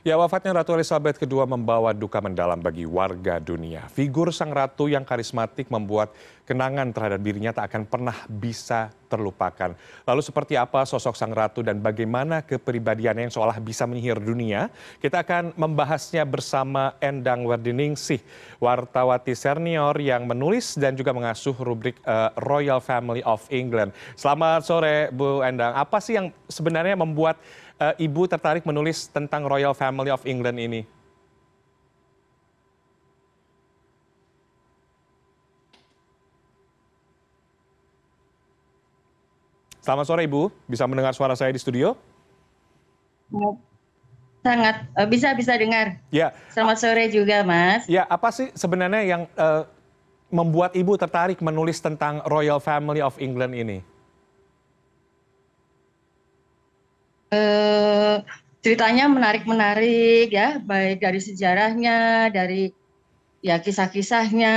Ya, wafatnya Ratu Elizabeth II membawa duka mendalam bagi warga dunia. Figur sang ratu yang karismatik membuat kenangan terhadap dirinya tak akan pernah bisa terlupakan. Lalu seperti apa sosok sang ratu dan bagaimana kepribadiannya yang seolah bisa menyihir dunia? Kita akan membahasnya bersama Endang Werdiningsih, wartawati senior yang menulis dan juga mengasuh rubrik uh, Royal Family of England. Selamat sore Bu Endang. Apa sih yang sebenarnya membuat uh, Ibu tertarik menulis tentang Royal Family of England ini? Selamat sore Ibu, bisa mendengar suara saya di studio? Sangat uh, bisa bisa dengar. Ya. Selamat sore juga Mas. Ya, apa sih sebenarnya yang uh, membuat Ibu tertarik menulis tentang Royal Family of England ini? Eh, ceritanya menarik-menarik ya, baik dari sejarahnya, dari ya kisah-kisahnya.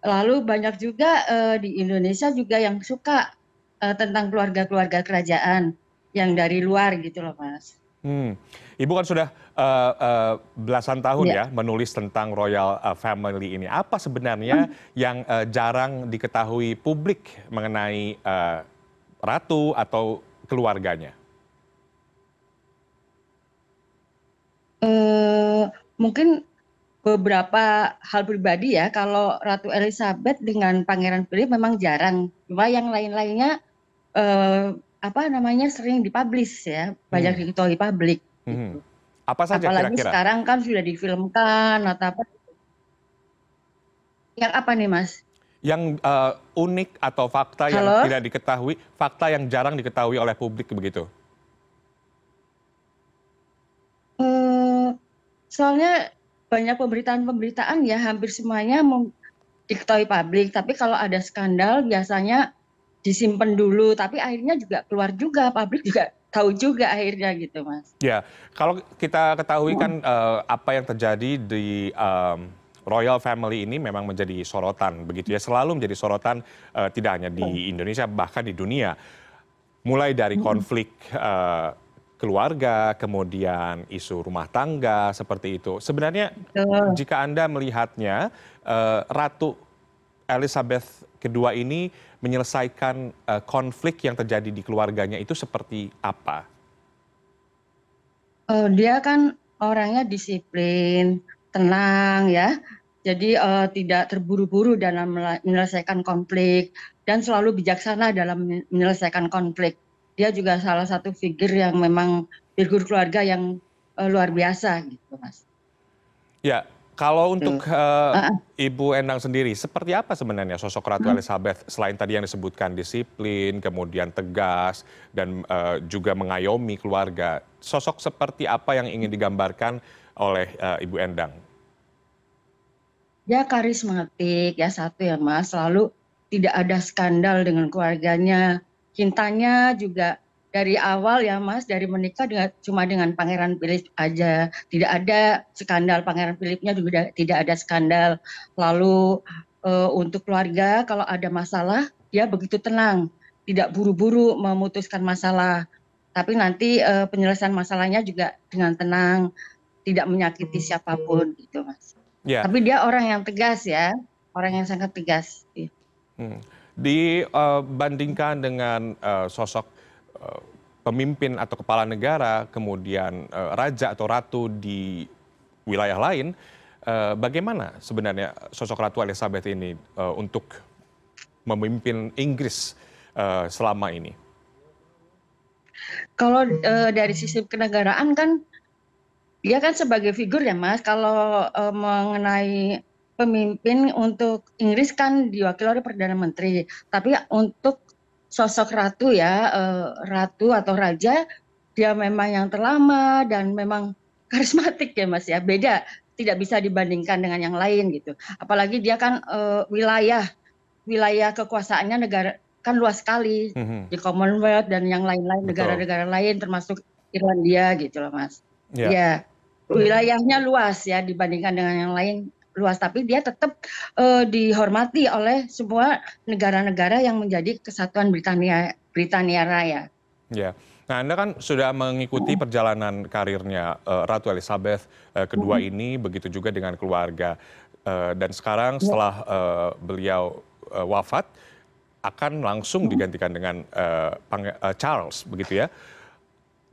Lalu banyak juga uh, di Indonesia juga yang suka uh, tentang keluarga-keluarga kerajaan yang dari luar gitu loh, Mas. Hmm. Ibu kan sudah uh, uh, belasan tahun ya. ya menulis tentang royal uh, family ini. Apa sebenarnya hmm. yang uh, jarang diketahui publik mengenai uh, ratu atau keluarganya? Mungkin beberapa hal pribadi ya, kalau Ratu Elizabeth dengan Pangeran Philip memang jarang. Cuma yang lain-lainnya uh, apa namanya sering dipublish ya, banyak hmm. diketahui publik. Hmm. Gitu. Apa saja Apalagi kira-kira? sekarang kan sudah difilmkan atau apa. Yang apa nih Mas? Yang uh, unik atau fakta Halo? yang tidak diketahui, fakta yang jarang diketahui oleh publik begitu? Soalnya banyak pemberitaan-pemberitaan ya hampir semuanya diketahui publik. Tapi kalau ada skandal biasanya disimpan dulu. Tapi akhirnya juga keluar juga. Publik juga tahu juga akhirnya gitu mas. Ya kalau kita ketahui kan uh, apa yang terjadi di um, Royal Family ini memang menjadi sorotan begitu ya. Selalu menjadi sorotan uh, tidak hanya di Indonesia bahkan di dunia. Mulai dari konflik uh, keluarga, kemudian isu rumah tangga seperti itu. Sebenarnya Betul. jika Anda melihatnya uh, Ratu Elizabeth kedua ini menyelesaikan uh, konflik yang terjadi di keluarganya itu seperti apa? Uh, dia kan orangnya disiplin, tenang ya. Jadi uh, tidak terburu-buru dalam menyelesaikan konflik dan selalu bijaksana dalam menyelesaikan konflik dia juga salah satu figur yang memang figur keluarga yang uh, luar biasa gitu mas. Ya, kalau untuk uh, uh, Ibu Endang sendiri, seperti apa sebenarnya sosok Ratu uh, Elizabeth selain tadi yang disebutkan disiplin, kemudian tegas, dan uh, juga mengayomi keluarga? Sosok seperti apa yang ingin digambarkan oleh uh, Ibu Endang? Ya karismatik ya satu ya mas, selalu tidak ada skandal dengan keluarganya, cintanya juga dari awal ya Mas dari menikah dengan cuma dengan Pangeran Philip aja. Tidak ada skandal Pangeran Philipnya juga tidak ada skandal. Lalu uh, untuk keluarga kalau ada masalah dia begitu tenang. Tidak buru-buru memutuskan masalah. Tapi nanti uh, penyelesaian masalahnya juga dengan tenang. Tidak menyakiti siapa pun gitu Mas. Yeah. tapi dia orang yang tegas ya. Orang yang sangat tegas hmm dibandingkan dengan uh, sosok uh, pemimpin atau kepala negara, kemudian uh, raja atau ratu di wilayah lain, bagaimana sebenarnya sosok Ratu Elizabeth ini untuk memimpin Inggris selama ini? Kalau dari sisi kenegaraan kan, dia kan sebagai figur ya mas. Kalau mengenai pemimpin untuk Inggris kan diwakili oleh Perdana Menteri, tapi untuk sosok ratu ya, uh, ratu atau raja, dia memang yang terlama dan memang karismatik ya Mas ya, beda, tidak bisa dibandingkan dengan yang lain gitu. Apalagi dia kan uh, wilayah wilayah kekuasaannya negara kan luas sekali mm -hmm. di Commonwealth dan yang lain-lain negara-negara lain termasuk Irlandia gitu loh Mas. Yeah. Ya, wilayahnya luas ya dibandingkan dengan yang lain luas tapi dia tetap uh, dihormati oleh semua negara-negara yang menjadi kesatuan Britania Britania Raya. Ya. Nah, Anda kan sudah mengikuti perjalanan karirnya uh, Ratu Elizabeth uh, kedua ini, begitu juga dengan keluarga. Uh, dan sekarang setelah uh, beliau uh, wafat, akan langsung digantikan dengan uh, uh, Charles, begitu ya.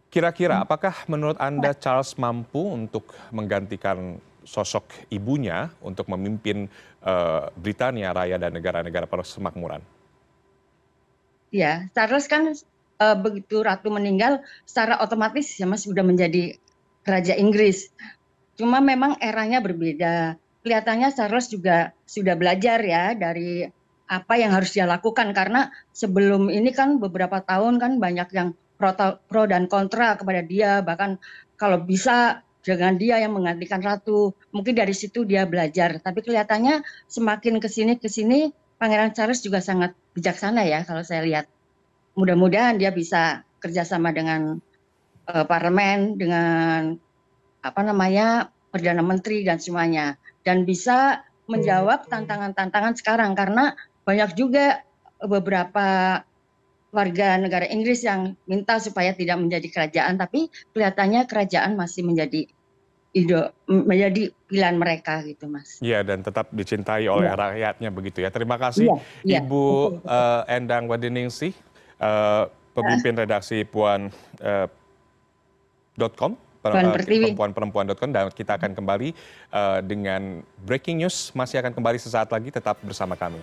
Kira-kira apakah menurut Anda Charles mampu untuk menggantikan sosok ibunya untuk memimpin uh, Britania Raya dan negara-negara persemakmuran? Ya, Charles kan uh, begitu ratu meninggal secara otomatis ya mas sudah menjadi raja Inggris. Cuma memang eranya berbeda. Kelihatannya Charles juga sudah belajar ya dari apa yang harus dia lakukan karena sebelum ini kan beberapa tahun kan banyak yang pro, pro dan kontra kepada dia bahkan kalau bisa dengan dia yang menggantikan ratu. Mungkin dari situ dia belajar. Tapi kelihatannya semakin ke sini ke sini Pangeran Charles juga sangat bijaksana ya kalau saya lihat. Mudah-mudahan dia bisa kerjasama dengan uh, parlemen, dengan apa namanya perdana menteri dan semuanya, dan bisa menjawab tantangan-tantangan sekarang. Karena banyak juga beberapa warga negara Inggris yang minta supaya tidak menjadi kerajaan, tapi kelihatannya kerajaan masih menjadi menjadi pilihan mereka gitu mas. Iya dan tetap dicintai oleh ya. rakyatnya begitu ya. Terima kasih ya, ya. Ibu uh, Endang Wadiningsih uh, pemimpin redaksi puan uh, .com perempuan-perempuan.com dan kita akan kembali uh, dengan breaking news masih akan kembali sesaat lagi tetap bersama kami.